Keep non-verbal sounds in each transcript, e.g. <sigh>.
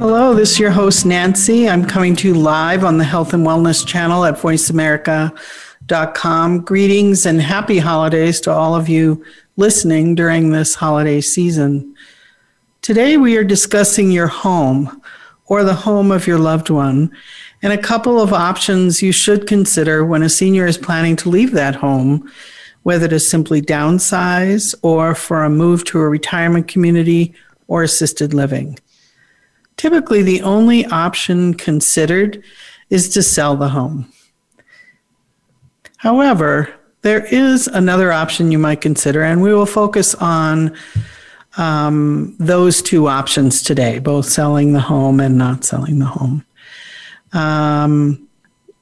Hello, this is your host, Nancy. I'm coming to you live on the Health and Wellness channel at voiceamerica.com. Greetings and happy holidays to all of you listening during this holiday season. Today, we are discussing your home or the home of your loved one and a couple of options you should consider when a senior is planning to leave that home, whether to simply downsize or for a move to a retirement community or assisted living. Typically, the only option considered is to sell the home. However, there is another option you might consider, and we will focus on um, those two options today both selling the home and not selling the home. Um,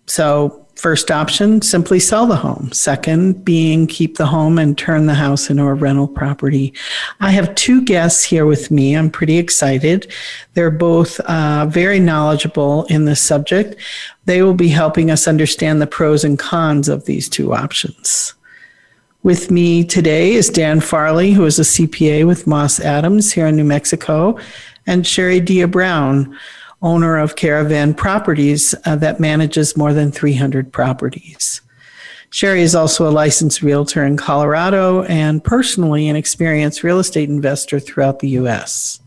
so, First option, simply sell the home. Second, being keep the home and turn the house into a rental property. I have two guests here with me. I'm pretty excited. They're both uh, very knowledgeable in this subject. They will be helping us understand the pros and cons of these two options. With me today is Dan Farley, who is a CPA with Moss Adams here in New Mexico, and Sherry Dia Brown owner of Caravan Properties uh, that manages more than 300 properties. Sherry is also a licensed realtor in Colorado and personally an experienced real estate investor throughout the U.S.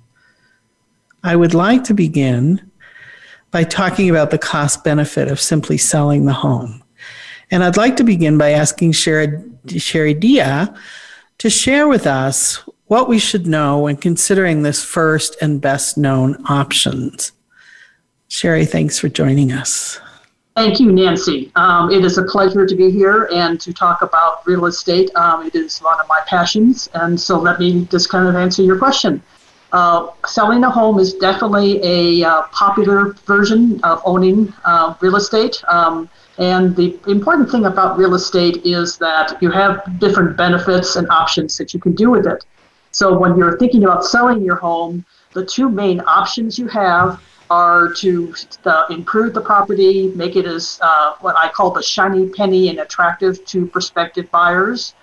I would like to begin by talking about the cost benefit of simply selling the home. And I'd like to begin by asking Sherry, Sherry Dia to share with us what we should know when considering this first and best known options. Sherry, thanks for joining us. Thank you, Nancy. Um, it is a pleasure to be here and to talk about real estate. Um, it is one of my passions, and so let me just kind of answer your question. Uh, selling a home is definitely a uh, popular version of owning uh, real estate. Um, and the important thing about real estate is that you have different benefits and options that you can do with it. So when you're thinking about selling your home, the two main options you have are to uh, improve the property, make it as uh, what I call the shiny penny and attractive to prospective buyers.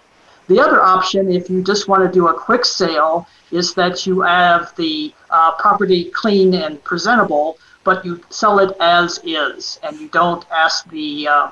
The other option, if you just want to do a quick sale, is that you have the uh, property clean and presentable, but you sell it as is, and you don't ask the uh,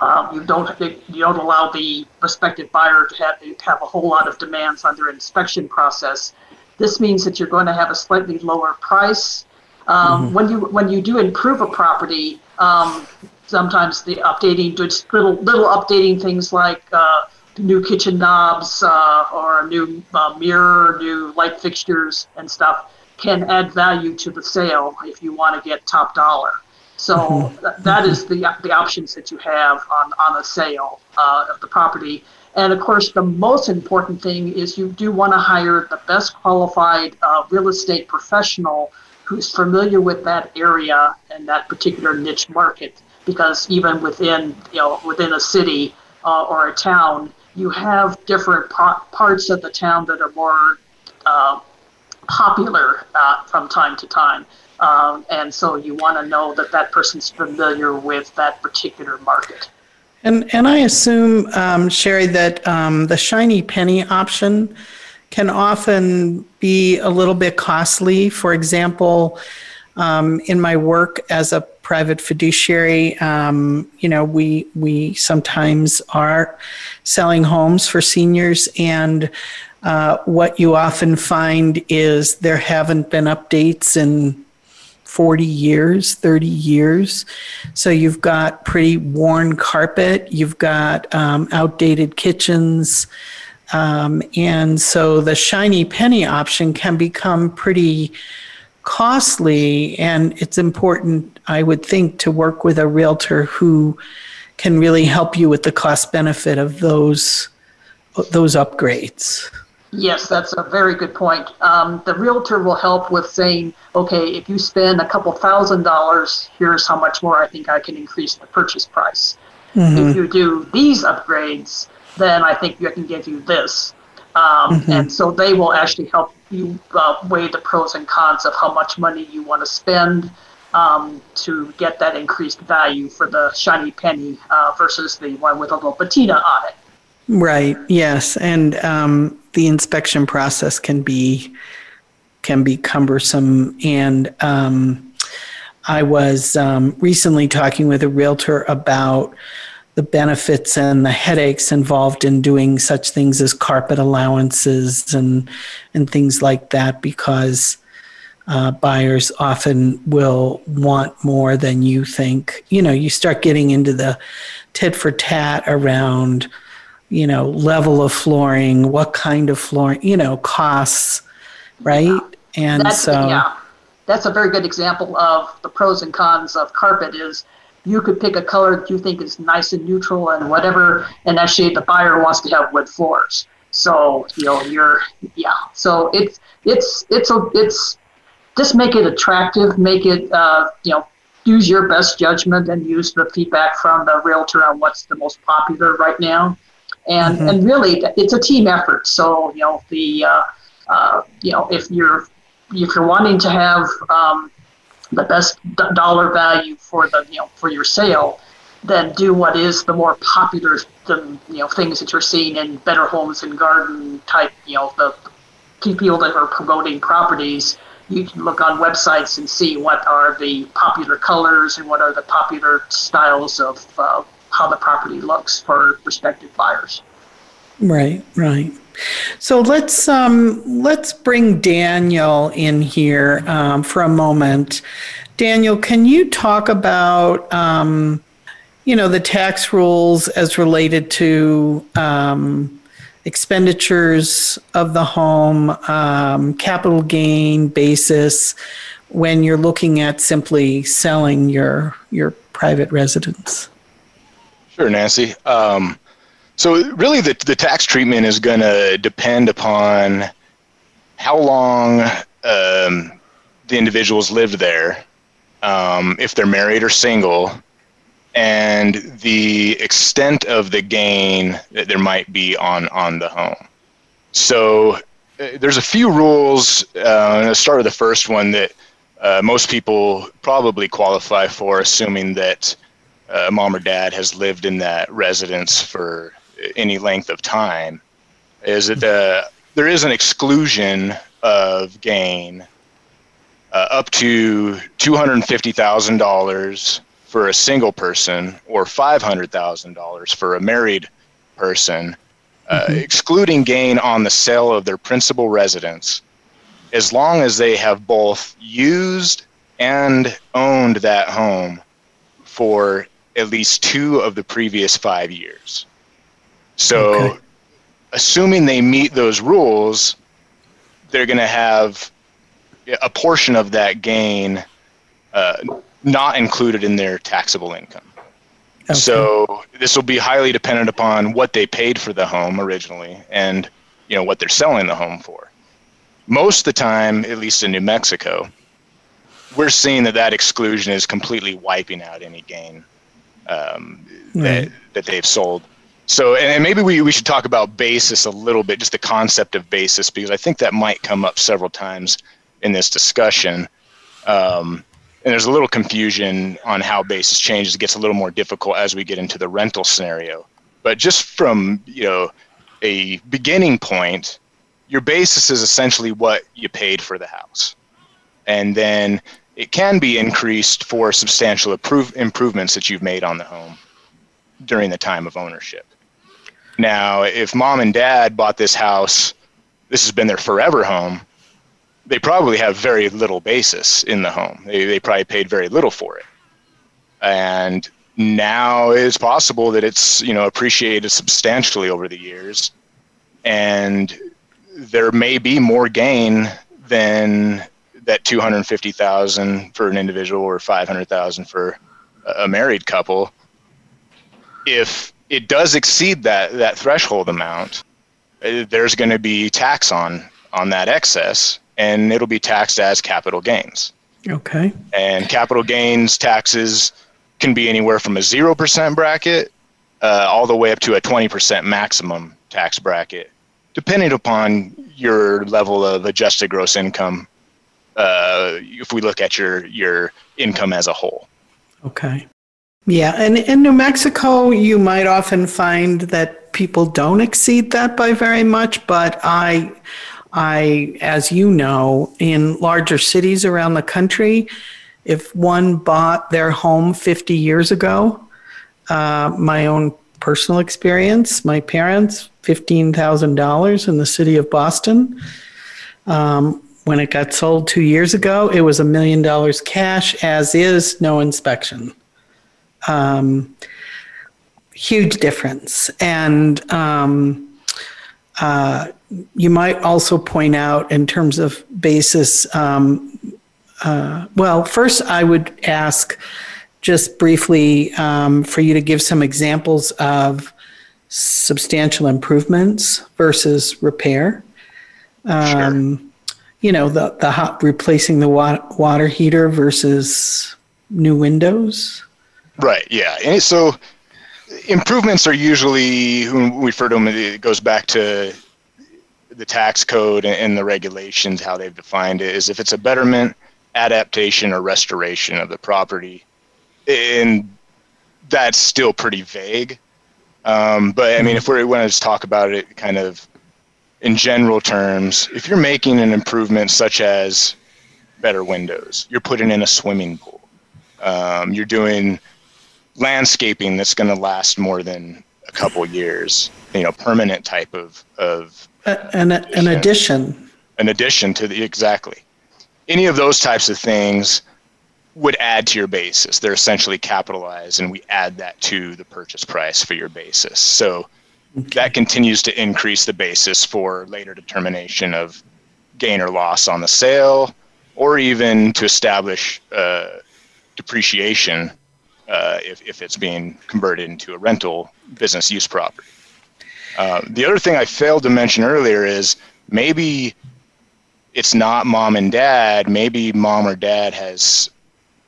um, you don't you don't allow the prospective buyer to have, to have a whole lot of demands on their inspection process. This means that you're going to have a slightly lower price um, mm-hmm. When you when you do improve a property, um, sometimes the updating, just little little updating things like uh, new kitchen knobs uh, or a new uh, mirror, new light fixtures and stuff can add value to the sale if you want to get top dollar. So mm-hmm. th- that is the the options that you have on on a sale uh, of the property. And of course, the most important thing is you do want to hire the best qualified uh, real estate professional who's familiar with that area and that particular niche market. Because even within you know within a city uh, or a town, you have different parts of the town that are more uh, popular uh, from time to time. Um, and so you want to know that that person's familiar with that particular market. And and I assume, um, Sherry, that um, the shiny penny option can often be a little bit costly. For example, um, in my work as a private fiduciary, um, you know, we we sometimes are selling homes for seniors, and uh, what you often find is there haven't been updates in 40 years, 30 years. So you've got pretty worn carpet, you've got um, outdated kitchens. Um, and so the shiny penny option can become pretty costly. And it's important, I would think, to work with a realtor who can really help you with the cost benefit of those those upgrades. Yes, that's a very good point. Um, the realtor will help with saying, okay, if you spend a couple thousand dollars, here's how much more I think I can increase the purchase price. Mm-hmm. If you do these upgrades, then I think I can give you this. Um, mm-hmm. And so they will actually help you uh, weigh the pros and cons of how much money you want to spend um, to get that increased value for the shiny penny uh, versus the one with a little patina on it. Right. Yes, and um, the inspection process can be can be cumbersome. And um, I was um, recently talking with a realtor about the benefits and the headaches involved in doing such things as carpet allowances and and things like that because uh, buyers often will want more than you think. You know, you start getting into the tit for tat around, you know, level of flooring, what kind of flooring, you know, costs, right? Yeah. And that's, so, yeah, that's a very good example of the pros and cons of carpet. Is you could pick a color that you think is nice and neutral and whatever, and actually the buyer wants to have wood floors. So you know you're yeah. So it's it's it's a it's just make it attractive, make it uh, you know use your best judgment and use the feedback from the realtor on what's the most popular right now. And mm-hmm. and really it's a team effort. So you know the uh, uh, you know if you're if you're wanting to have um, the best dollar value for the you know for your sale, then do what is the more popular the you know things that you're seeing in better homes and garden type you know the people that are promoting properties. You can look on websites and see what are the popular colors and what are the popular styles of uh, how the property looks for prospective buyers. Right, right. So let's um, let's bring Daniel in here um, for a moment. Daniel, can you talk about um, you know the tax rules as related to um, expenditures of the home, um, capital gain basis when you're looking at simply selling your your private residence? Sure, Nancy. Um, so really, the the tax treatment is going to depend upon how long um, the individuals lived there, um, if they're married or single, and the extent of the gain that there might be on on the home. So uh, there's a few rules. Uh, I'll start with the first one that uh, most people probably qualify for, assuming that uh, mom or dad has lived in that residence for any length of time is that the, there is an exclusion of gain uh, up to $250,000 for a single person or $500,000 for a married person, uh, mm-hmm. excluding gain on the sale of their principal residence, as long as they have both used and owned that home for at least two of the previous five years. So, okay. assuming they meet those rules, they're going to have a portion of that gain uh, not included in their taxable income. Okay. So this will be highly dependent upon what they paid for the home originally and you know what they're selling the home for. Most of the time, at least in New Mexico, we're seeing that that exclusion is completely wiping out any gain um, right. that that they've sold. So, and maybe we, we should talk about basis a little bit, just the concept of basis, because I think that might come up several times in this discussion. Um, and there's a little confusion on how basis changes. It gets a little more difficult as we get into the rental scenario. But just from you know a beginning point, your basis is essentially what you paid for the house, and then it can be increased for substantial improve, improvements that you've made on the home during the time of ownership. Now, if mom and dad bought this house, this has been their forever home, they probably have very little basis in the home. They, they probably paid very little for it. And now it's possible that it's, you know, appreciated substantially over the years. And there may be more gain than that 250,000 for an individual or 500,000 for a married couple if it does exceed that that threshold amount, uh, there's going to be tax on on that excess, and it'll be taxed as capital gains. Okay. And capital gains taxes can be anywhere from a zero percent bracket uh, all the way up to a twenty percent maximum tax bracket, depending upon your level of adjusted gross income. Uh, if we look at your your income as a whole. Okay. Yeah, and in New Mexico, you might often find that people don't exceed that by very much, but I, I, as you know, in larger cities around the country, if one bought their home 50 years ago, uh, my own personal experience, my parents, $15,000 in the city of Boston. Um, when it got sold two years ago, it was a million dollars cash, as is no inspection um, huge difference. And um, uh, you might also point out, in terms of basis, um, uh, well, first I would ask just briefly um, for you to give some examples of substantial improvements versus repair. Sure. Um, you know, the, the hot replacing the wa- water heater versus new windows. Right. Yeah. And so improvements are usually when we refer to them. It goes back to the tax code and the regulations, how they've defined it. Is if it's a betterment, adaptation, or restoration of the property, and that's still pretty vague. Um, but I mean, if we want to just talk about it, kind of in general terms, if you're making an improvement such as better windows, you're putting in a swimming pool, um, you're doing landscaping that's going to last more than a couple years. You know, permanent type of of an, an addition. An addition to the exactly. Any of those types of things would add to your basis. They're essentially capitalized, and we add that to the purchase price for your basis. So okay. that continues to increase the basis for later determination of gain or loss on the sale, or even to establish uh, depreciation uh, if, if it's being converted into a rental business use property. Uh, the other thing I failed to mention earlier is maybe it's not mom and dad. Maybe mom or dad has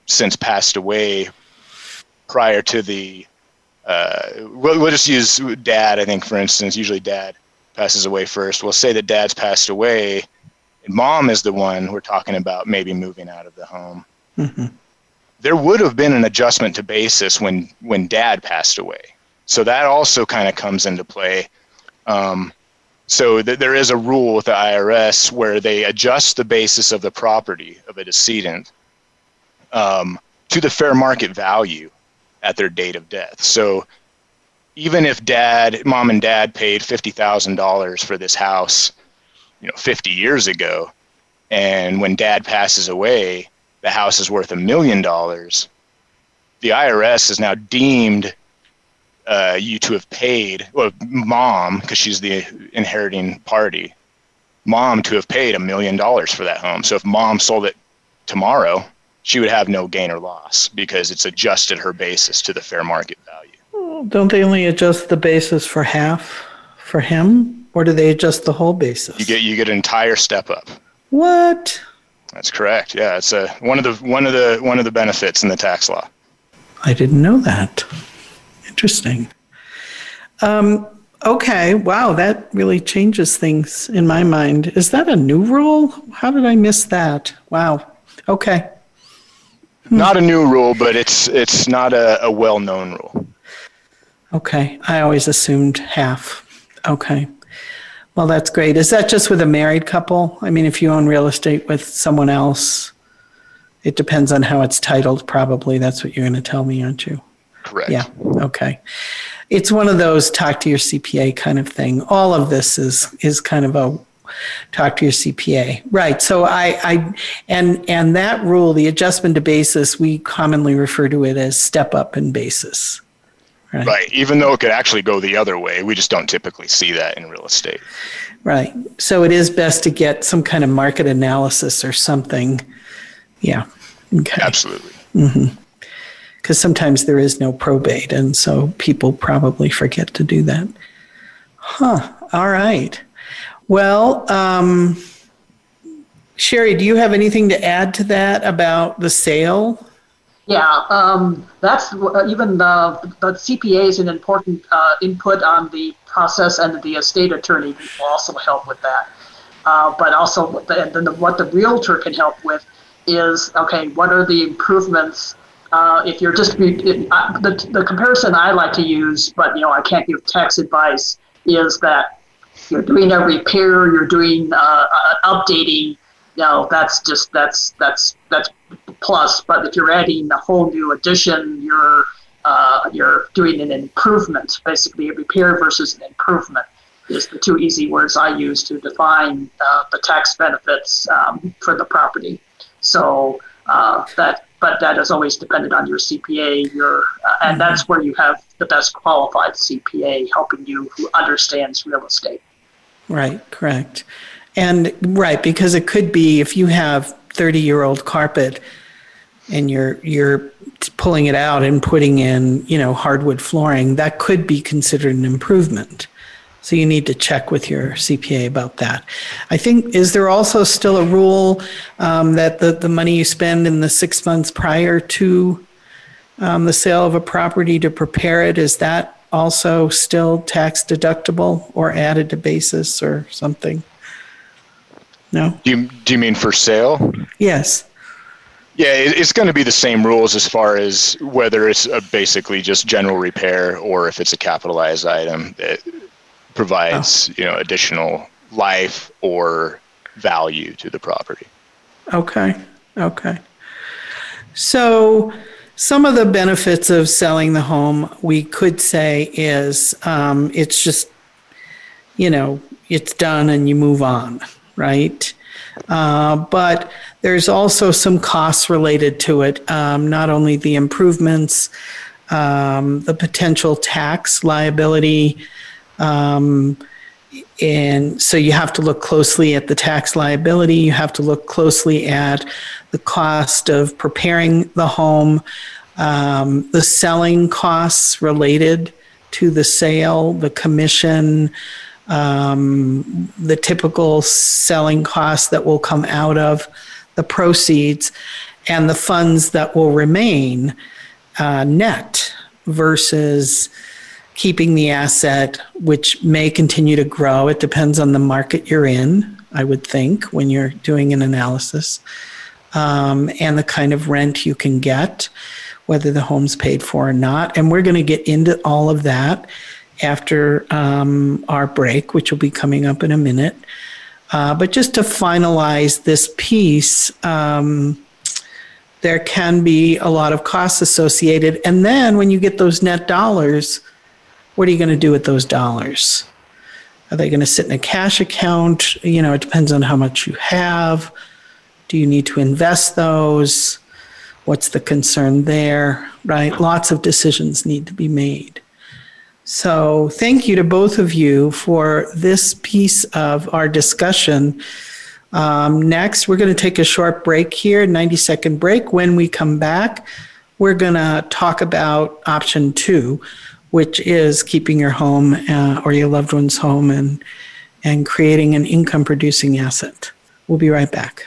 since passed away prior to the. Uh, we'll, we'll just use dad, I think, for instance. Usually dad passes away first. We'll say that dad's passed away. Mom is the one we're talking about maybe moving out of the home. Mm-hmm there would have been an adjustment to basis when when dad passed away. So that also kind of comes into play. Um, so th- there is a rule with the IRS where they adjust the basis of the property of a decedent um, to the fair market value at their date of death. So even if dad, mom and dad paid fifty thousand dollars for this house, you know, fifty years ago, and when dad passes away, the house is worth a million dollars, the IRS has now deemed uh, you to have paid, well, mom, because she's the inheriting party, mom to have paid a million dollars for that home. So if mom sold it tomorrow, she would have no gain or loss because it's adjusted her basis to the fair market value. Don't they only adjust the basis for half for him, or do they adjust the whole basis? You get you get an entire step up. What? That's correct. Yeah, it's a one of the one of the one of the benefits in the tax law. I didn't know that. Interesting. Um, okay. Wow, that really changes things in my mind. Is that a new rule? How did I miss that? Wow. Okay. Hmm. Not a new rule, but it's it's not a, a well known rule. Okay. I always assumed half. Okay. Well, that's great. Is that just with a married couple? I mean, if you own real estate with someone else, it depends on how it's titled, probably. That's what you're going to tell me, aren't you? Correct. Yeah. Okay. It's one of those talk to your CPA kind of thing. All of this is is kind of a talk to your CPA. Right. So I, I and and that rule, the adjustment to basis, we commonly refer to it as step up in basis. Right. right. Even though it could actually go the other way, we just don't typically see that in real estate. Right. So it is best to get some kind of market analysis or something. Yeah. Okay. Absolutely. Because mm-hmm. sometimes there is no probate, and so people probably forget to do that. Huh. All right. Well, um, Sherry, do you have anything to add to that about the sale? Yeah, um, that's uh, even the, the CPA is an important uh, input on the process, and the estate attorney will also help with that. Uh, but also, what the, the, what the realtor can help with is okay, what are the improvements? Uh, if you're just it, uh, the, the comparison I like to use, but you know I can't give tax advice, is that you're doing a repair, you're doing uh, updating you know that's just that's that's that's plus. But if you're adding a whole new addition, you're uh, you're doing an improvement, basically a repair versus an improvement is the two easy words I use to define uh, the tax benefits um, for the property. So uh, that, but that is always dependent on your CPA. Your uh, and that's where you have the best qualified CPA helping you who understands real estate. Right. Correct. And right, because it could be if you have 30 year old carpet and you're you're pulling it out and putting in, you know, hardwood flooring, that could be considered an improvement. So you need to check with your CPA about that. I think is there also still a rule um, that the the money you spend in the six months prior to um, the sale of a property to prepare it is that also still tax deductible or added to basis or something? No. Do you do you mean for sale? Yes. Yeah, it's going to be the same rules as far as whether it's basically just general repair or if it's a capitalized item that provides oh. you know additional life or value to the property. Okay. Okay. So some of the benefits of selling the home, we could say, is um, it's just, you know, it's done and you move on right? Uh, but there's also some costs related to it, um, not only the improvements, um, the potential tax liability. Um, and so you have to look closely at the tax liability. You have to look closely at the cost of preparing the home, um, the selling costs related to the sale, the commission, um, the typical selling costs that will come out of the proceeds and the funds that will remain uh, net versus keeping the asset, which may continue to grow. It depends on the market you're in, I would think, when you're doing an analysis, um, and the kind of rent you can get, whether the home's paid for or not. And we're going to get into all of that after um, our break, which will be coming up in a minute. Uh, but just to finalize this piece, um, there can be a lot of costs associated. And then when you get those net dollars, what are you going to do with those dollars? Are they going to sit in a cash account? You know, it depends on how much you have. Do you need to invest those? What's the concern there, right? Lots of decisions need to be made. So, thank you to both of you for this piece of our discussion. Um, next, we're going to take a short break here, 90 second break. When we come back, we're going to talk about option two, which is keeping your home uh, or your loved one's home and, and creating an income producing asset. We'll be right back.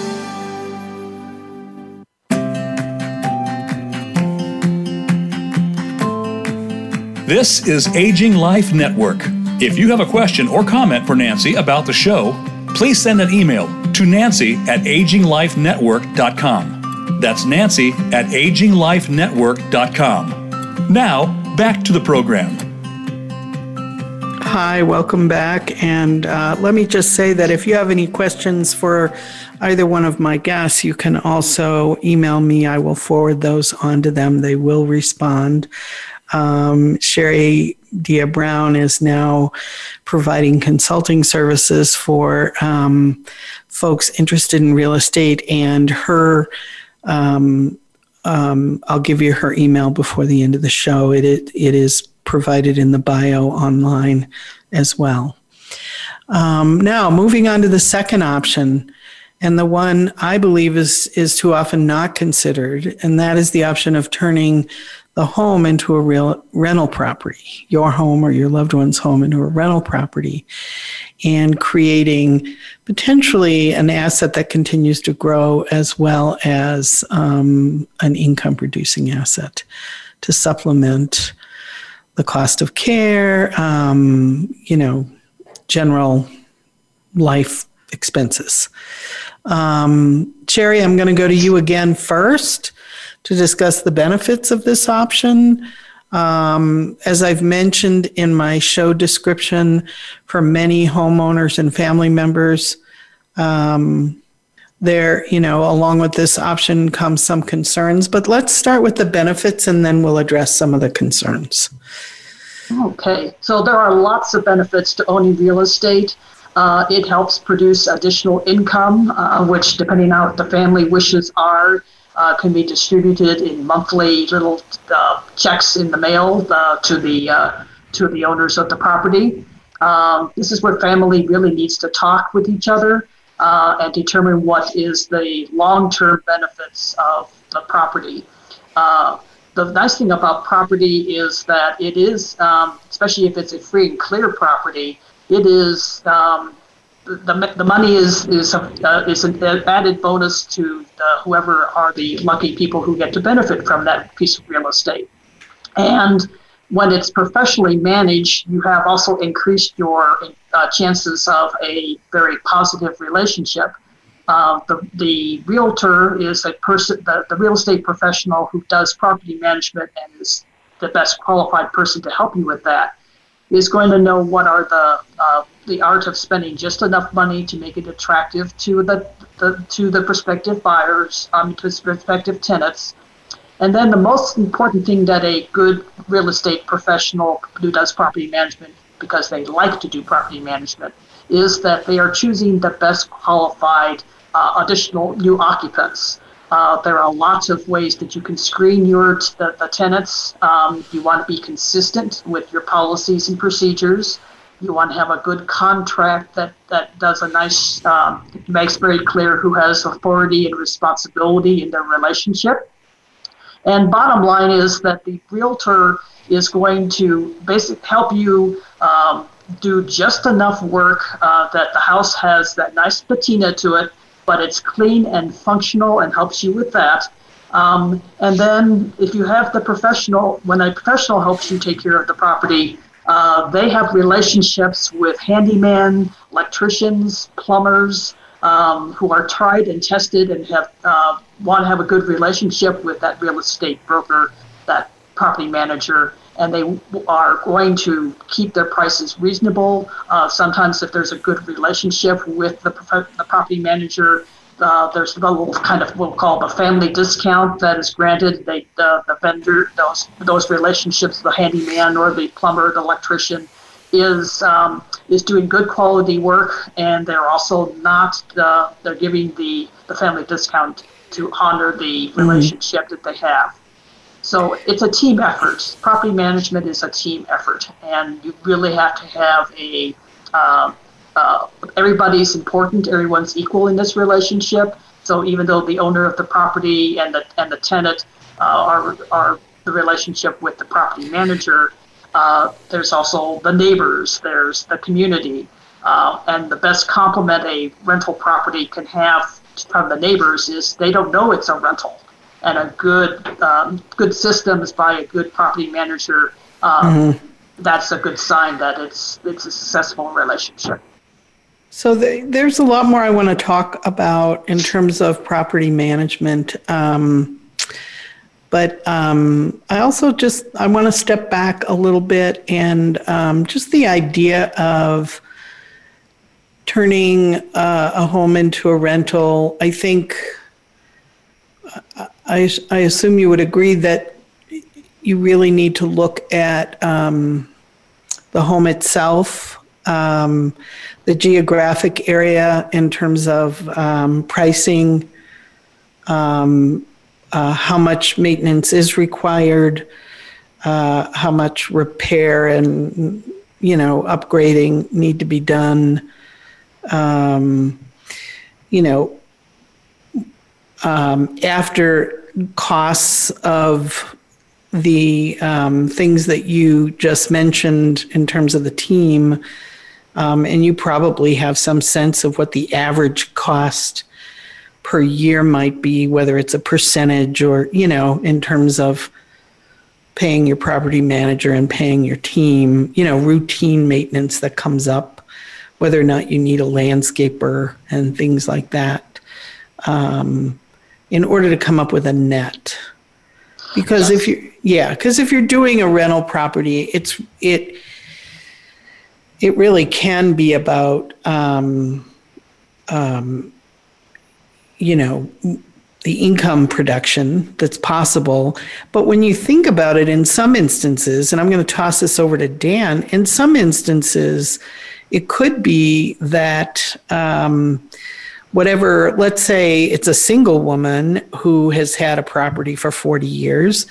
This is Aging Life Network. If you have a question or comment for Nancy about the show, please send an email to nancy at aginglifenetwork.com. That's nancy at aginglifenetwork.com. Now, back to the program. Hi, welcome back. And uh, let me just say that if you have any questions for either one of my guests, you can also email me. I will forward those on to them. They will respond. Um, Sherry Dia Brown is now providing consulting services for um, folks interested in real estate, and her. Um, um, I'll give you her email before the end of the show. It, it, it is provided in the bio online as well. Um, now, moving on to the second option, and the one I believe is is too often not considered, and that is the option of turning the home into a real rental property, your home or your loved one's home into a rental property, and creating potentially an asset that continues to grow as well as um, an income producing asset to supplement the cost of care, um, you know, general life expenses. Um, Sherry, I'm going to go to you again first to discuss the benefits of this option. Um, as I've mentioned in my show description, for many homeowners and family members, um, there, you know, along with this option comes some concerns. But let's start with the benefits and then we'll address some of the concerns. Okay, so there are lots of benefits to owning real estate. Uh, it helps produce additional income, uh, which, depending on what the family wishes are, uh, can be distributed in monthly little uh, checks in the mail uh, to the uh, to the owners of the property. Um, this is where family really needs to talk with each other uh, and determine what is the long-term benefits of the property. Uh, the nice thing about property is that it is, um, especially if it's a free and clear property, it is um, the, the money is is a, uh, is an added bonus to the, whoever are the lucky people who get to benefit from that piece of real estate. And when it's professionally managed, you have also increased your uh, chances of a very positive relationship. Uh, the, the realtor is a person, the, the real estate professional who does property management and is the best qualified person to help you with that is going to know what are the uh, the art of spending just enough money to make it attractive to the, the to the prospective buyers, um, to prospective tenants. And then the most important thing that a good real estate professional who does property management, because they like to do property management, is that they are choosing the best qualified uh, additional new occupants. Uh, there are lots of ways that you can screen your the, the tenants. Um, you want to be consistent with your policies and procedures. You want to have a good contract that, that does a nice, um, makes very clear who has authority and responsibility in their relationship. And bottom line is that the realtor is going to basically help you um, do just enough work uh, that the house has that nice patina to it but it's clean and functional and helps you with that. Um, and then if you have the professional, when a professional helps you take care of the property, uh, they have relationships with handyman, electricians, plumbers, um, who are tried and tested and have uh, want to have a good relationship with that real estate broker, that property manager, and they are going to keep their prices reasonable. Uh, sometimes, if there's a good relationship with the, the property manager, uh, there's a little kind of what we'll call the family discount that is granted. They, the, the vendor, those those relationships, the handyman or the plumber, the electrician, is um, is doing good quality work, and they're also not uh, they're giving the the family discount to honor the relationship that they have. So it's a team effort. Property management is a team effort, and you really have to have a uh, uh, everybody's important. Everyone's equal in this relationship. So even though the owner of the property and the and the tenant uh, are are the relationship with the property manager, uh, there's also the neighbors. There's the community, uh, and the best compliment a rental property can have from the neighbors is they don't know it's a rental and a good um, good systems by a good property manager, um, mm-hmm. that's a good sign that it's it's a successful relationship. So the, there's a lot more I want to talk about in terms of property management. Um, but um, I also just I want to step back a little bit and um, just the idea of turning uh, a home into a rental. I think I, I assume you would agree that you really need to look at um, the home itself, um, the geographic area in terms of um, pricing, um, uh, how much maintenance is required, uh, how much repair and you know upgrading need to be done. Um, you know, um, after costs of the um, things that you just mentioned in terms of the team, um, and you probably have some sense of what the average cost per year might be, whether it's a percentage or, you know, in terms of paying your property manager and paying your team, you know, routine maintenance that comes up, whether or not you need a landscaper and things like that. Um, in order to come up with a net. Because yes. if you yeah, because if you're doing a rental property, it's it it really can be about um, um, you know the income production that's possible. But when you think about it, in some instances, and I'm going to toss this over to Dan, in some instances, it could be that um, whatever, let's say it's a single woman who has had a property for 40 years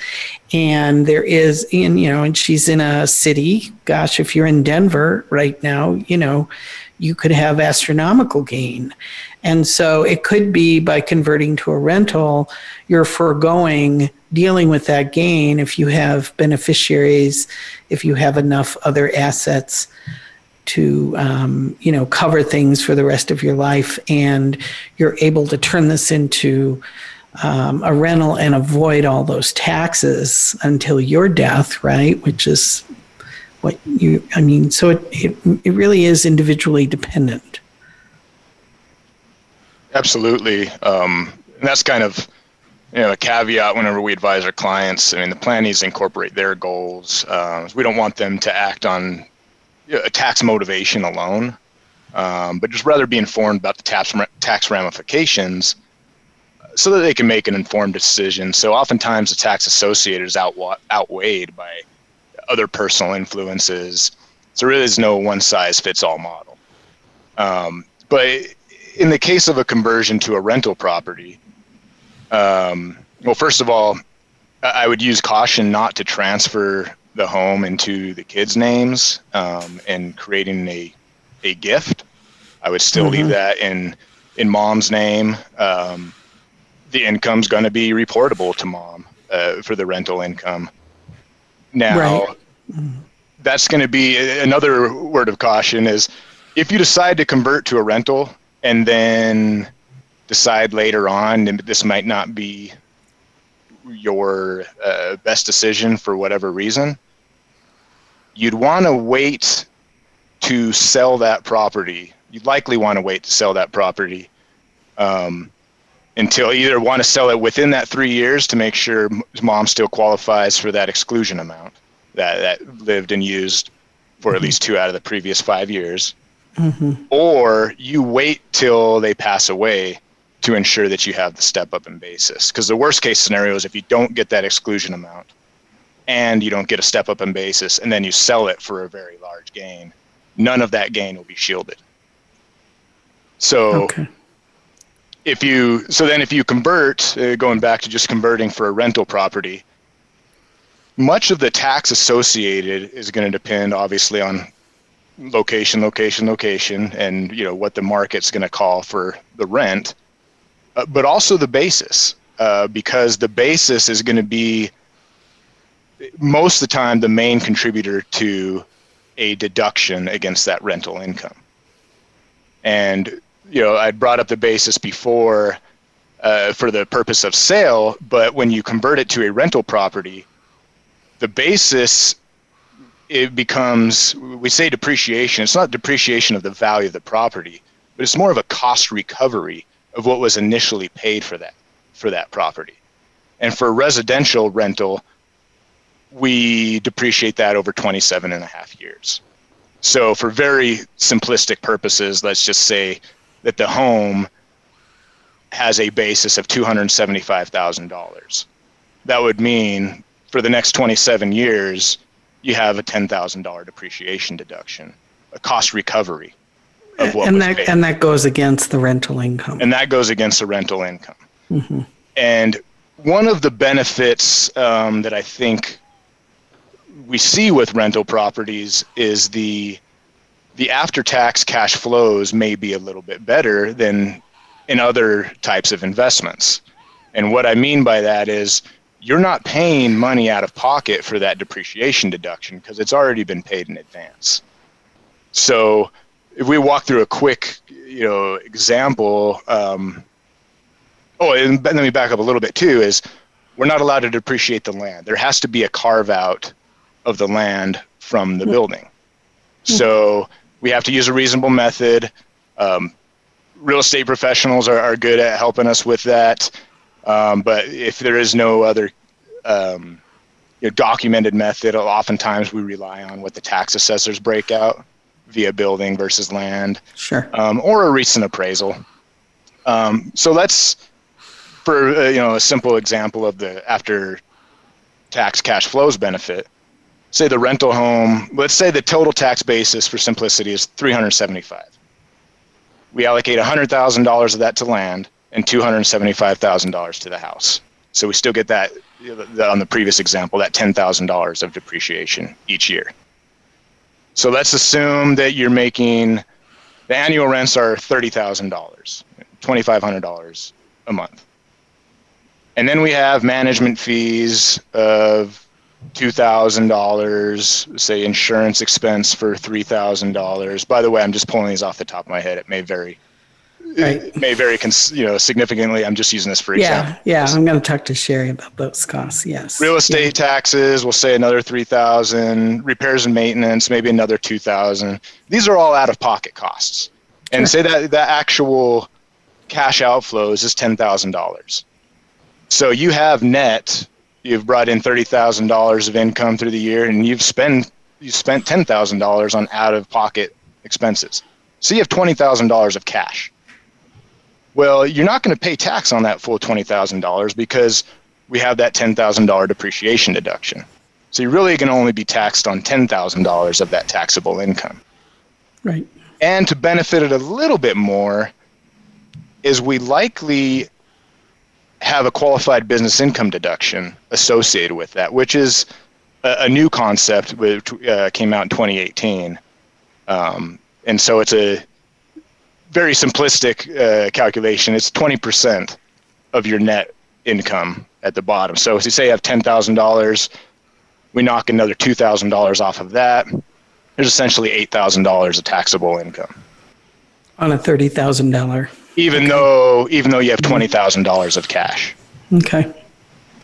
and there is in, you know, and she's in a city. Gosh, if you're in Denver right now, you know, you could have astronomical gain. And so it could be by converting to a rental, you're foregoing dealing with that gain if you have beneficiaries, if you have enough other assets to um, you know cover things for the rest of your life and you're able to turn this into um, a rental and avoid all those taxes until your death right? Which is what you i mean so it, it, it really is individually dependent. Absolutely. Um, and that's kind of you know a caveat whenever we advise our clients. I mean the plan needs to incorporate their goals. Uh, we don't want them to act on tax motivation alone, um, but just rather be informed about the tax tax ramifications so that they can make an informed decision. So oftentimes the tax associated is out, outweighed by other personal influences. So really is no one size fits all model. Um, but in the case of a conversion to a rental property, um, well, first of all, I would use caution not to transfer the home into the kids' names um, and creating a a gift. I would still mm-hmm. leave that in in mom's name. Um, the income's going to be reportable to mom uh, for the rental income. Now, right. that's going to be another word of caution is if you decide to convert to a rental and then decide later on and this might not be your uh, best decision for whatever reason, you'd want to wait to sell that property. You'd likely want to wait to sell that property um, until either want to sell it within that three years to make sure mom still qualifies for that exclusion amount that, that lived and used for mm-hmm. at least two out of the previous five years. Mm-hmm. Or you wait till they pass away to ensure that you have the step up in basis. Because the worst case scenario is if you don't get that exclusion amount and you don't get a step up in basis and then you sell it for a very large gain, none of that gain will be shielded. So okay. if you so then if you convert, uh, going back to just converting for a rental property, much of the tax associated is going to depend obviously on location, location, location, and you know what the market's going to call for the rent, uh, but also the basis, uh, because the basis is going to be most of the time the main contributor to a deduction against that rental income. And you know, I brought up the basis before uh, for the purpose of sale, but when you convert it to a rental property, the basis it becomes we say depreciation. It's not depreciation of the value of the property, but it's more of a cost recovery of what was initially paid for that for that property. And for residential rental, we depreciate that over 27 and a half years. So for very simplistic purposes, let's just say that the home has a basis of $275,000. That would mean for the next 27 years, you have a $10,000 depreciation deduction, a cost recovery of what and that paid. and that goes against the rental income. and that goes against the rental income. Mm-hmm. And one of the benefits um, that I think we see with rental properties is the the after-tax cash flows may be a little bit better than in other types of investments. And what I mean by that is you're not paying money out of pocket for that depreciation deduction because it's already been paid in advance. So if we walk through a quick, you know, example, um, oh, and let me back up a little bit too. Is we're not allowed to depreciate the land. There has to be a carve out of the land from the building. So we have to use a reasonable method. Um, real estate professionals are, are good at helping us with that. Um, but if there is no other um, you know, documented method, oftentimes we rely on what the tax assessors break out via building versus land Sure. um, or a recent appraisal. Um, so that's for uh, you know a simple example of the after tax cash flows benefit. Say the rental home, let's say the total tax basis for simplicity is 375. We allocate $100,000 of that to land and $275,000 to the house. So we still get that on the previous example, that $10,000 of depreciation each year. So let's assume that you're making the annual rents are $30,000, $2,500 a month. And then we have management fees of $2,000, say insurance expense for $3,000. By the way, I'm just pulling these off the top of my head. It may vary. Right. It may vary, cons- you know, significantly. I'm just using this for example. Yeah, yeah. I'm going to talk to Sherry about those costs. Yes. Real estate taxes, we'll say another three thousand. Repairs and maintenance, maybe another two thousand. These are all out of pocket costs. And say that the actual cash outflows is ten thousand dollars. So you have net, you've brought in thirty thousand dollars of income through the year, and you've spent you spent ten thousand dollars on out of pocket expenses. So you have twenty thousand dollars of cash. Well, you're not going to pay tax on that full twenty thousand dollars because we have that ten thousand dollar depreciation deduction. So you're really going to only be taxed on ten thousand dollars of that taxable income. Right. And to benefit it a little bit more, is we likely have a qualified business income deduction associated with that, which is a, a new concept which uh, came out in 2018. Um, and so it's a very simplistic uh, calculation. It's 20% of your net income at the bottom. So if you say you have $10,000, we knock another $2,000 off of that. There's essentially $8,000 of taxable income. On a $30,000 even okay. though even though you have twenty thousand dollars of cash. Okay.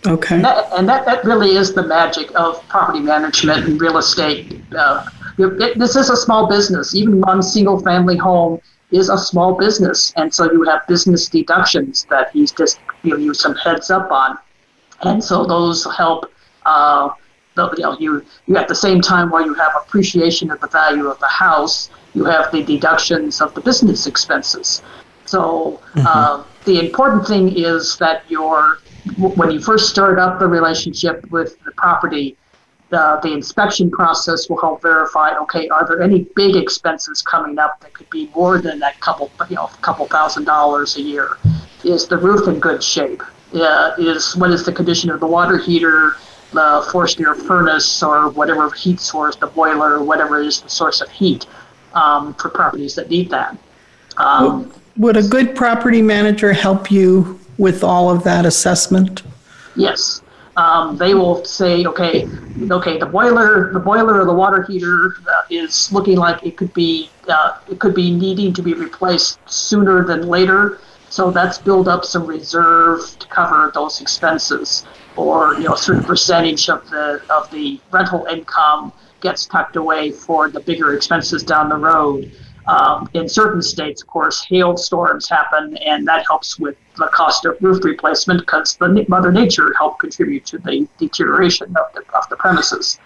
Okay. And that, and that, that, really is the magic of property management and real estate. Uh, it, this is a small business. Even one single family home is a small business, and so you have business deductions that he's just giving you some heads up on, and so those help. Uh, you know, you, you at the same time while you have appreciation of the value of the house, you have the deductions of the business expenses. So uh, the important thing is that your when you first start up the relationship with the property, the, the inspection process will help verify, okay, are there any big expenses coming up that could be more than that couple, you know, couple thousand dollars a year? is the roof in good shape? Uh, is what is the condition of the water heater, the forced air furnace, or whatever heat source, the boiler, whatever is the source of heat um, for properties that need that. Um, Would a good property manager help you with all of that assessment? Yes. Um, they will say, okay, okay, the boiler, the boiler or the water heater uh, is looking like it could be, uh, it could be needing to be replaced sooner than later. So that's build up some reserve to cover those expenses, or you know, a certain percentage of the of the rental income gets tucked away for the bigger expenses down the road. Um, in certain states, of course, hailstorms happen, and that helps with the cost of roof replacement because the Mother Nature helped contribute to the deterioration of the, of the premises.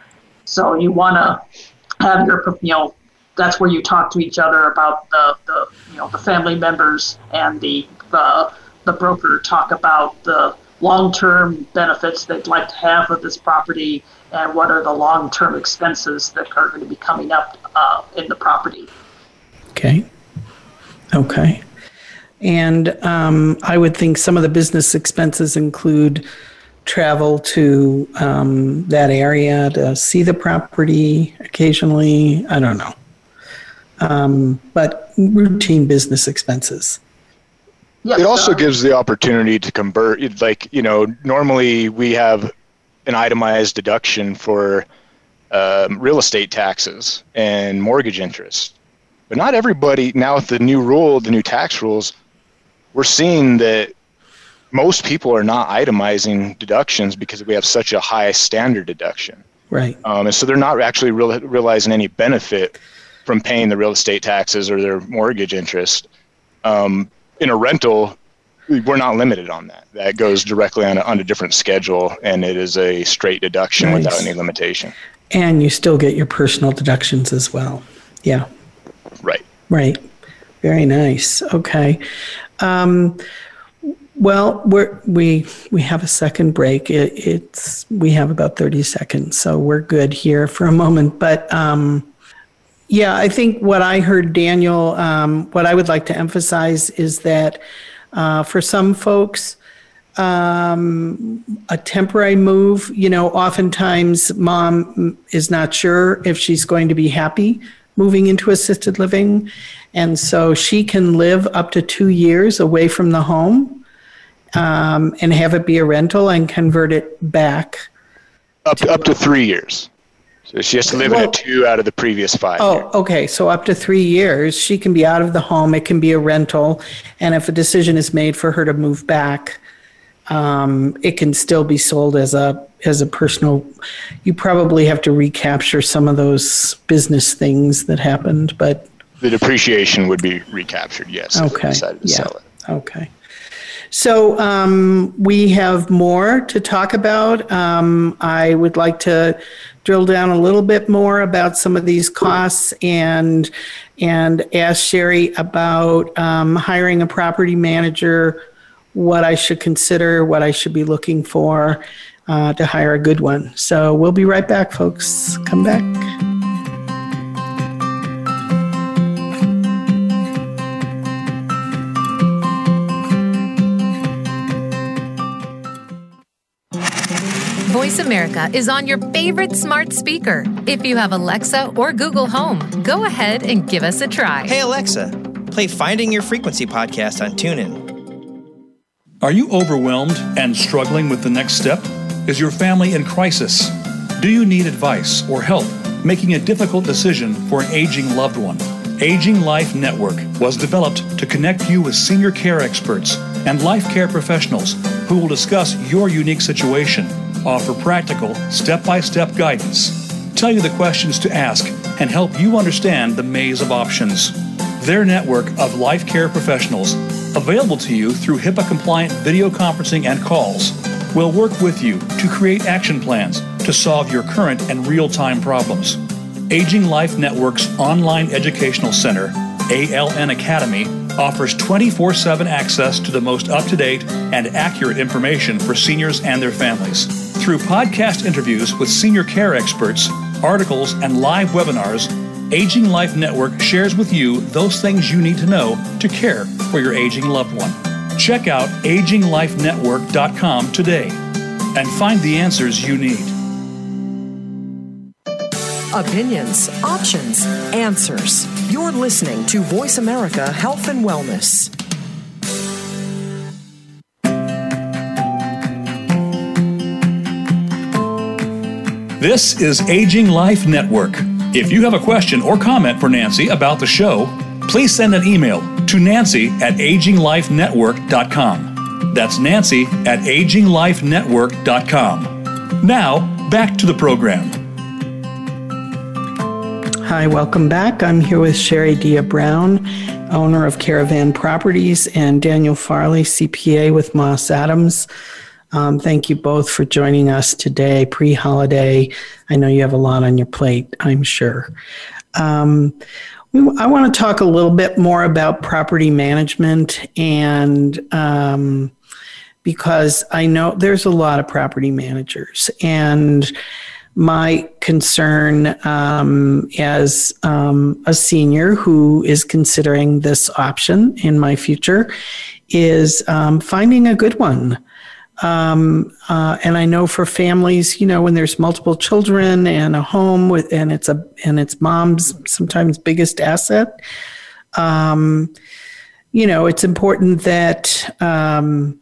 So you want to have your, you know, that's where you talk to each other about the, the you know, the family members and the, the, the broker talk about the long-term benefits they'd like to have with this property and what are the long-term expenses that are going to be coming up uh, in the property. Okay. Okay. And um, I would think some of the business expenses include travel to um, that area to see the property occasionally. I don't know. Um, but routine business expenses. Yes, it also uh, gives the opportunity to convert, like, you know, normally we have an itemized deduction for um, real estate taxes and mortgage interest. But not everybody, now with the new rule, the new tax rules, we're seeing that most people are not itemizing deductions because we have such a high standard deduction. Right. Um, and so they're not actually real, realizing any benefit from paying the real estate taxes or their mortgage interest. Um, in a rental, we're not limited on that. That goes directly on a, on a different schedule, and it is a straight deduction nice. without any limitation. And you still get your personal deductions as well. Yeah. Right. Very nice. Okay. Um, well, we're, we we have a second break. It, it's we have about thirty seconds, so we're good here for a moment. But um, yeah, I think what I heard Daniel, um, what I would like to emphasize is that uh, for some folks, um, a temporary move, you know, oftentimes mom is not sure if she's going to be happy moving into assisted living. And so she can live up to two years away from the home um, and have it be a rental and convert it back. Up to, up to three years. So she has to live well, in a two out of the previous five. Oh, years. okay. So up to three years, she can be out of the home. It can be a rental. And if a decision is made for her to move back, um, it can still be sold as a as a personal. You probably have to recapture some of those business things that happened, but the depreciation would be recaptured. Yes. Okay. yeah. Okay. So um, we have more to talk about. Um, I would like to drill down a little bit more about some of these costs and and ask Sherry about um, hiring a property manager, what I should consider, what I should be looking for uh, to hire a good one. So we'll be right back, folks. Come back. Voice America is on your favorite smart speaker. If you have Alexa or Google Home, go ahead and give us a try. Hey, Alexa, play Finding Your Frequency podcast on TuneIn. Are you overwhelmed and struggling with the next step? Is your family in crisis? Do you need advice or help making a difficult decision for an aging loved one? Aging Life Network was developed to connect you with senior care experts and life care professionals who will discuss your unique situation offer practical, step by step guidance, tell you the questions to ask, and help you understand the maze of options. Their network of life care professionals, available to you through HIPAA compliant video conferencing and calls, will work with you to create action plans to solve your current and real time problems. Aging Life Network's online educational center, ALN Academy, offers 24 7 access to the most up to date and accurate information for seniors and their families. Through podcast interviews with senior care experts, articles, and live webinars, Aging Life Network shares with you those things you need to know to care for your aging loved one. Check out aginglifenetwork.com today and find the answers you need. Opinions, options, answers. You're listening to Voice America Health and Wellness. This is Aging Life Network. If you have a question or comment for Nancy about the show, please send an email to Nancy at aginglifenetwork.com. That's Nancy at aginglifenetwork.com. Now, back to the program. Hi, welcome back. I'm here with Sherry Dea Brown, owner of Caravan Properties, and Daniel Farley, CPA with Moss Adams. Um, thank you both for joining us today, pre holiday. I know you have a lot on your plate, I'm sure. Um, I want to talk a little bit more about property management and um, because I know there's a lot of property managers and my concern um, as um, a senior who is considering this option in my future is um, finding a good one. Um, uh, and I know for families, you know, when there's multiple children and a home with, and it's a, and it's mom's sometimes biggest asset. Um, you know, it's important that um,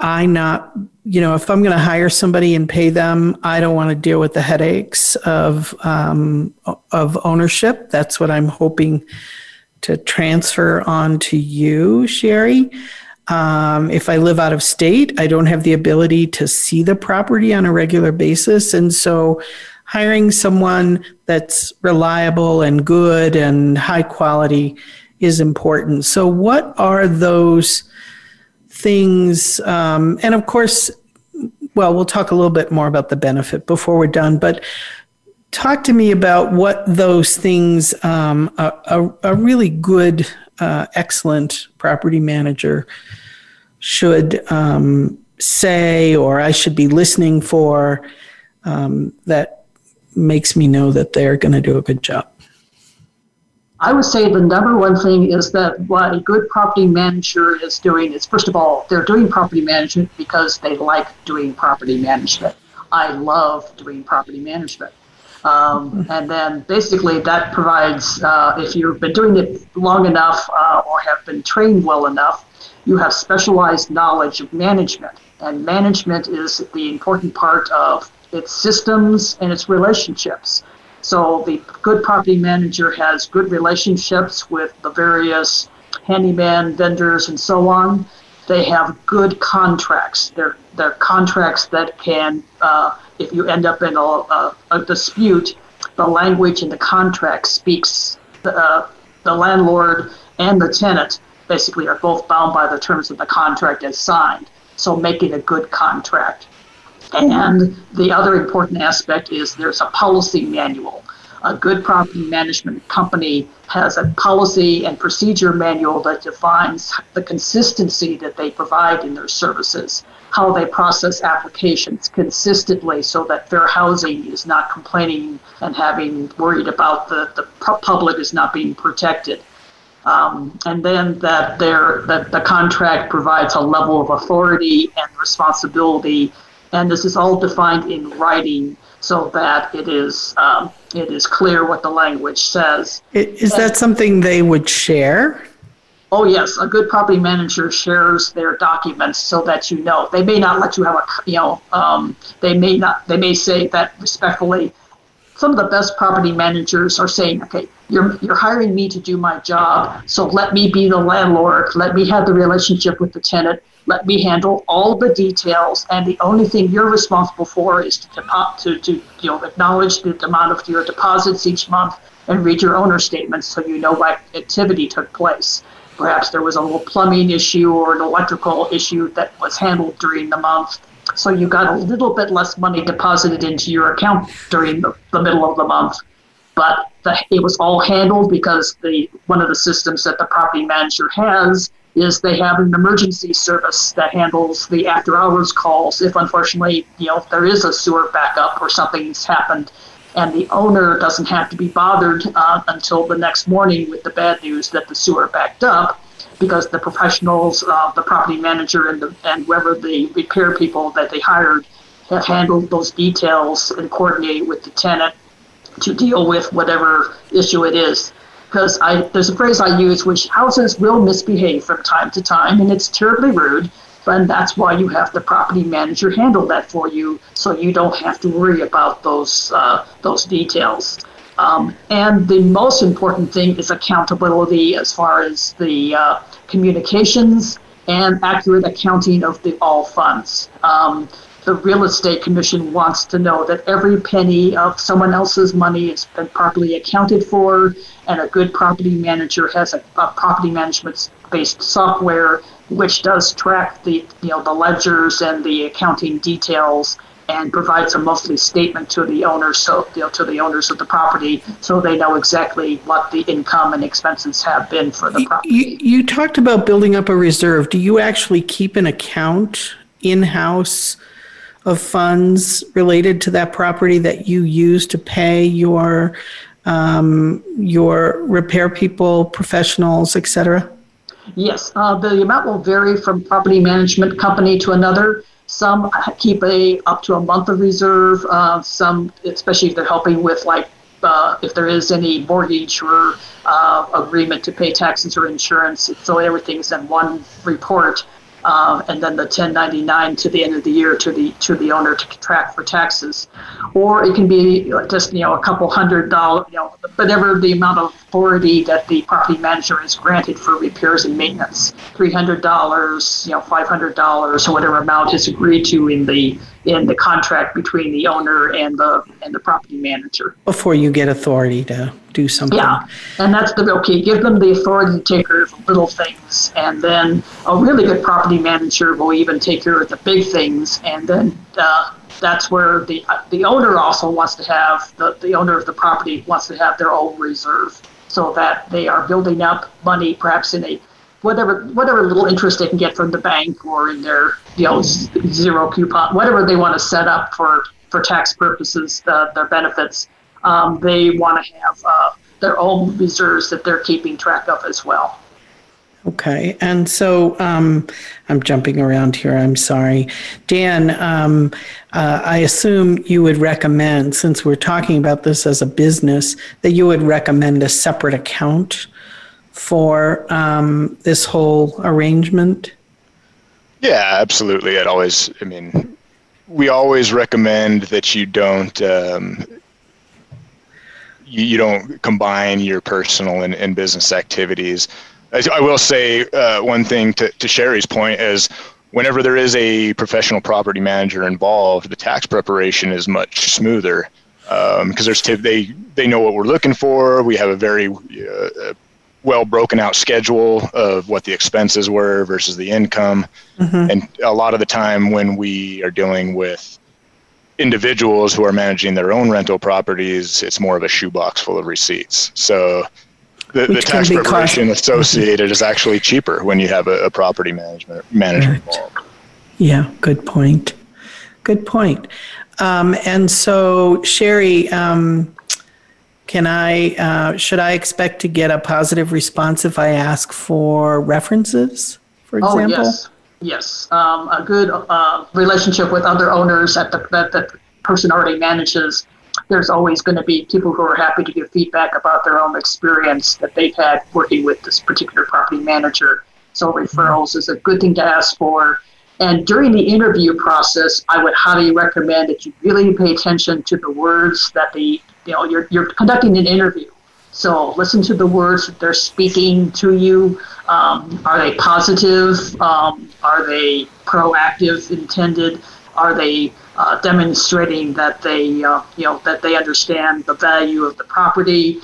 I not, you know, if I'm going to hire somebody and pay them, I don't want to deal with the headaches of um, of ownership. That's what I'm hoping to transfer on to you, Sherry. Um, if I live out of state, I don't have the ability to see the property on a regular basis. And so hiring someone that's reliable and good and high quality is important. So, what are those things? Um, and of course, well, we'll talk a little bit more about the benefit before we're done, but talk to me about what those things um, a, a, a, really good, uh, excellent property manager should um, say or I should be listening for um, that makes me know that they're going to do a good job? I would say the number one thing is that what a good property manager is doing is, first of all, they're doing property management because they like doing property management. I love doing property management. Um, and then basically that provides, uh, if you've been doing it long enough uh, or have been trained well enough, you have specialized knowledge of management. And management is the important part of its systems and its relationships. So the good property manager has good relationships with the various handyman vendors and so on. They have good contracts. They're, they're contracts that can, uh, if you end up in a, a, a, dispute, the language in the contract speaks the, uh, the landlord and the tenant basically are both bound by the terms of the contract as signed. So making a good contract. And the other important aspect is there's a policy manual. A good property management company has a policy and procedure manual that defines the consistency that they provide in their services, how they process applications consistently so that fair housing is not complaining and having worried about the, the public is not being protected. Um, and then that there that the contract provides a level of authority and responsibility, and this is all defined in writing so that it is um, it is clear what the language says. Is that something they would share? Oh yes, a good property manager shares their documents so that you know. They may not let you have a you know um, they may not they may say that respectfully some of the best property managers are saying, okay, you're, you're hiring me to do my job, so let me be the landlord, let me have the relationship with the tenant, let me handle all the details, and the only thing you're responsible for is to, to, to you know, acknowledge the amount of your deposits each month and read your owner statements so you know what activity took place. Perhaps there was a little plumbing issue or an electrical issue that was handled during the month. So you got a little bit less money deposited into your account during the, the middle of the month. But the, it was all handled because the one of the systems that the property manager has is they have an emergency service that handles the after hours calls if unfortunately you know there is a sewer backup or something's happened. And the owner doesn't have to be bothered uh, until the next morning with the bad news that the sewer backed up because the professionals, uh, the property manager, and the, and whoever the repair people that they hired have handled those details and coordinate with the tenant to deal with whatever issue it is. Because there's a phrase I use, which houses will misbehave from time to time, and it's terribly rude. And that's why you have the property manager handle that for you, so you don't have to worry about those uh, those details. Um, and the most important thing is accountability as far as the uh, communications and accurate accounting of the all funds. Um, the real estate commission wants to know that every penny of someone else's money has been properly accounted for, and a good property manager has a, a property management based software which does track the you know the ledgers and the accounting details and provides a monthly statement to the owners, so you know, to the owners of the property, so they know exactly what the income and expenses have been for the property. You, you talked about building up a reserve. Do you actually keep an account in house of funds related to that property that you use to pay your um, your repair people, professionals, etc.? Yes, uh, the amount will vary from property management company to another. Some keep a up to a month of reserve. Uh, some, especially if they're helping with like uh, if there is any mortgage or uh, agreement to pay taxes or insurance, so everything's in one report uh, and then the 1099 to the end of the year to the to the owner to track for taxes, or it can be just you know a couple hundred dollars, you know whatever the amount of authority that the property manager is granted for repairs and maintenance, three hundred dollars, you know five hundred dollars, or whatever amount is agreed to in the in the contract between the owner and the and the property manager. Before you get authority to do something. Yeah, and that's the okay. Give them the authority to take care of little things, and then a really good property manager will even take care of the big things, and then uh, that's where the the owner also wants to have the the owner of the property wants to have their own reserve, so that they are building up money, perhaps in a whatever whatever little interest they can get from the bank or in their you know zero coupon, whatever they want to set up for for tax purposes, uh, their benefits um, they want to have uh, their own reserves that they're keeping track of as well. Okay, and so um, I'm jumping around here. I'm sorry, Dan. Um, uh, I assume you would recommend, since we're talking about this as a business, that you would recommend a separate account for um, this whole arrangement. Yeah, absolutely. I'd always, I mean, we always recommend that you don't um, you, you don't combine your personal and, and business activities. I will say uh, one thing to, to Sherry's point is whenever there is a professional property manager involved, the tax preparation is much smoother because um, there's they they know what we're looking for. We have a very uh, well broken out schedule of what the expenses were versus the income, mm-hmm. and a lot of the time when we are dealing with individuals who are managing their own rental properties, it's more of a shoebox full of receipts. So the, the tax preparation cost- associated is actually cheaper when you have a, a property management manager right. involved. Yeah, good point. Good point. Um, and so, Sherry, um, can I uh, should I expect to get a positive response if I ask for references, for example? Oh, yes. Yes, um, a good uh, relationship with other owners that the, that the person already manages. There's always going to be people who are happy to give feedback about their own experience that they've had working with this particular property manager. So referrals is a good thing to ask for. And during the interview process, I would highly recommend that you really pay attention to the words that the you know you're you're conducting an interview. So listen to the words that they're speaking to you. Um, are they positive? Um, are they proactive, intended? Are they uh, demonstrating that they, uh, you know, that they understand the value of the property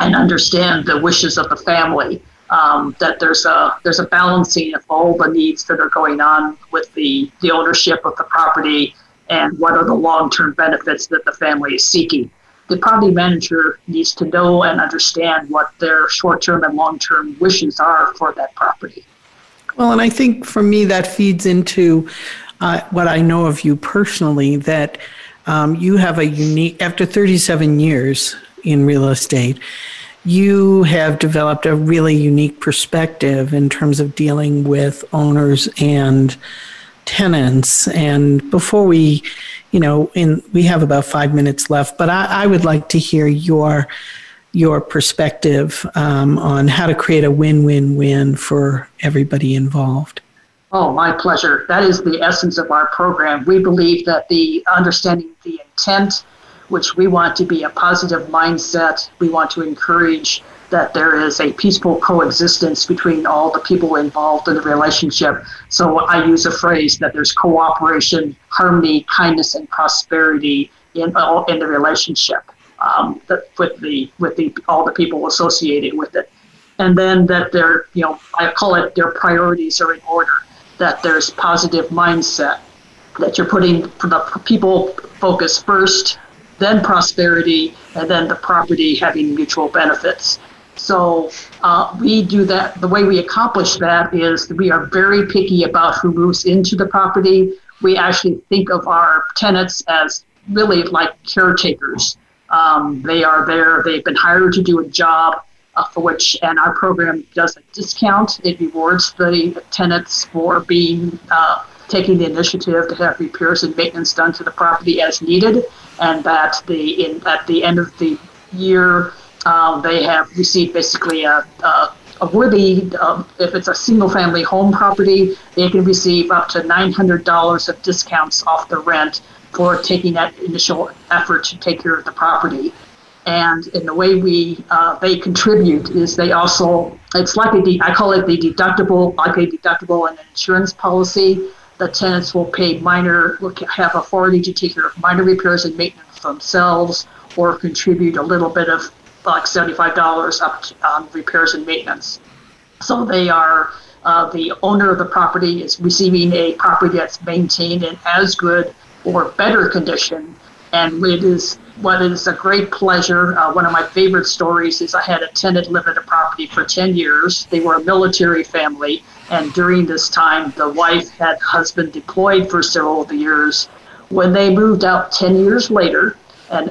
and understand the wishes of the family? Um, that there's a there's a balancing of all the needs that are going on with the the ownership of the property and what are the long-term benefits that the family is seeking the property manager needs to know and understand what their short term and long term wishes are for that property. Well, and I think for me that feeds into uh, what I know of you personally that um, you have a unique, after 37 years in real estate, you have developed a really unique perspective in terms of dealing with owners and tenants. And before we, you know, in we have about five minutes left, but I, I would like to hear your your perspective um, on how to create a win-win-win for everybody involved. Oh, my pleasure. That is the essence of our program. We believe that the understanding the intent, which we want to be a positive mindset, we want to encourage that there is a peaceful coexistence between all the people involved in the relationship. So I use a phrase that there's cooperation, harmony, kindness, and prosperity in all in the relationship um, that, with the with the all the people associated with it, and then that their you know I call it their priorities are in order. That there's positive mindset, that you're putting the people focus first, then prosperity, and then the property having mutual benefits. So uh, we do that. The way we accomplish that is we are very picky about who moves into the property. We actually think of our tenants as really like caretakers. Um, they are there. They've been hired to do a job uh, for which, and our program does a discount. It rewards the tenants for being uh, taking the initiative to have repairs and maintenance done to the property as needed, and that the in at the end of the year um, they have received basically a, a, a worthy, um, if it's a single family home property, they can receive up to $900 of discounts off the rent for taking that initial effort to take care of the property. And in the way we uh, they contribute is they also it's like a de- I call it the deductible like a deductible and an insurance policy. The tenants will pay minor will have authority to take care of minor repairs and maintenance themselves, or contribute a little bit of like $75 up to, um, repairs and maintenance. So they are, uh, the owner of the property is receiving a property that's maintained in as good or better condition. And it is what is a great pleasure. Uh, one of my favorite stories is I had a tenant live at a property for 10 years. They were a military family. And during this time, the wife had husband deployed for several of the years. When they moved out 10 years later, and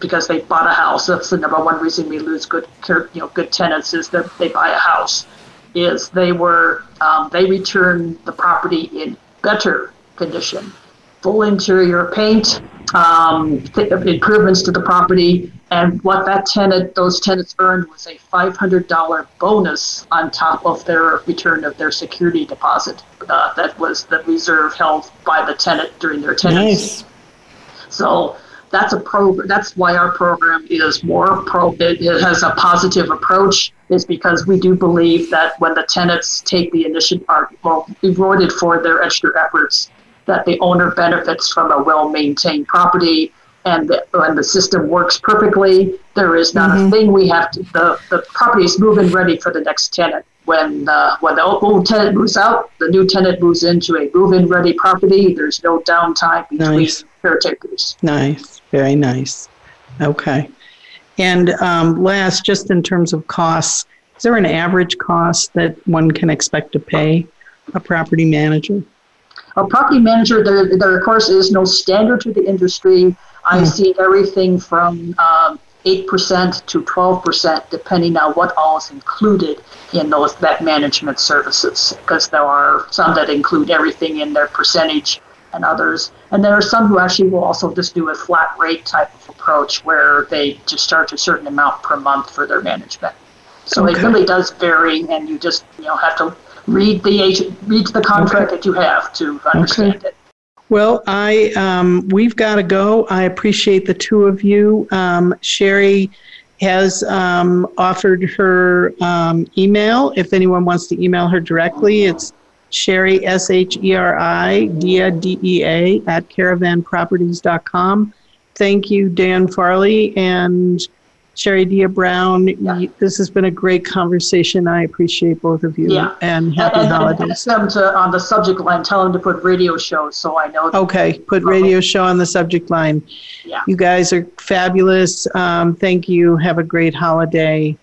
because they bought a house. That's the number one reason we lose good, you know, good tenants is that they buy a house. Is they were um, they return the property in better condition, full interior paint, um, improvements to the property, and what that tenant, those tenants earned was a $500 bonus on top of their return of their security deposit. Uh, that was the reserve held by the tenant during their tenancy. Nice. So that's a program. That's why our program is more pro. It, it, has a positive approach. Is because we do believe that when the tenants take the initiative, are well rewarded for their extra efforts, that the owner benefits from a well-maintained property, and when the system works perfectly, there is not mm-hmm. a thing we have to. The the property is moving ready for the next tenant. When uh, when the old tenant moves out, the new tenant moves into a move-in ready property. There's no downtime between nice. caretakers. Nice. Very nice. Okay. And um, last, just in terms of costs, is there an average cost that one can expect to pay a property manager? A property manager, there, there of course is no standard to the industry. I've mm. seen everything from um, 8% to 12%, depending on what all is included in those that management services. Because there are some that include everything in their percentage and others. And there are some who actually will also just do a flat rate type of approach where they just charge a certain amount per month for their management. So okay. it really does vary, and you just you know have to read the agent, read the contract okay. that you have to understand okay. it. Well, I um, we've got to go. I appreciate the two of you. Um, Sherry has um, offered her um, email. If anyone wants to email her directly, it's Sherry, S H E R I, Dea, D E A, at caravanproperties.com. Thank you, Dan Farley and Sherry Dea Brown. Yeah. This has been a great conversation. I appreciate both of you. Yeah. And happy and, holidays. And them to, on the subject line, tell them to put radio show so I know. Okay, put radio show on the subject line. Yeah. You guys are fabulous. Um, thank you. Have a great holiday.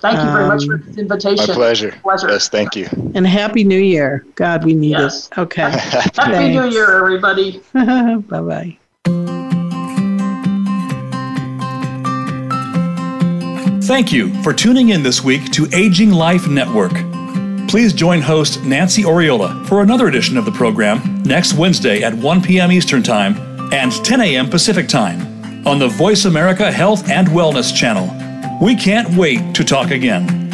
Thank you very much for um, this invitation. My pleasure. pleasure. Yes, thank you. And Happy New Year. God, we need yes. it. Okay. <laughs> Happy New Year, everybody. <laughs> bye bye. Thank you for tuning in this week to Aging Life Network. Please join host Nancy Oriola for another edition of the program next Wednesday at 1 p.m. Eastern Time and 10 a.m. Pacific Time on the Voice America Health and Wellness channel. We can't wait to talk again.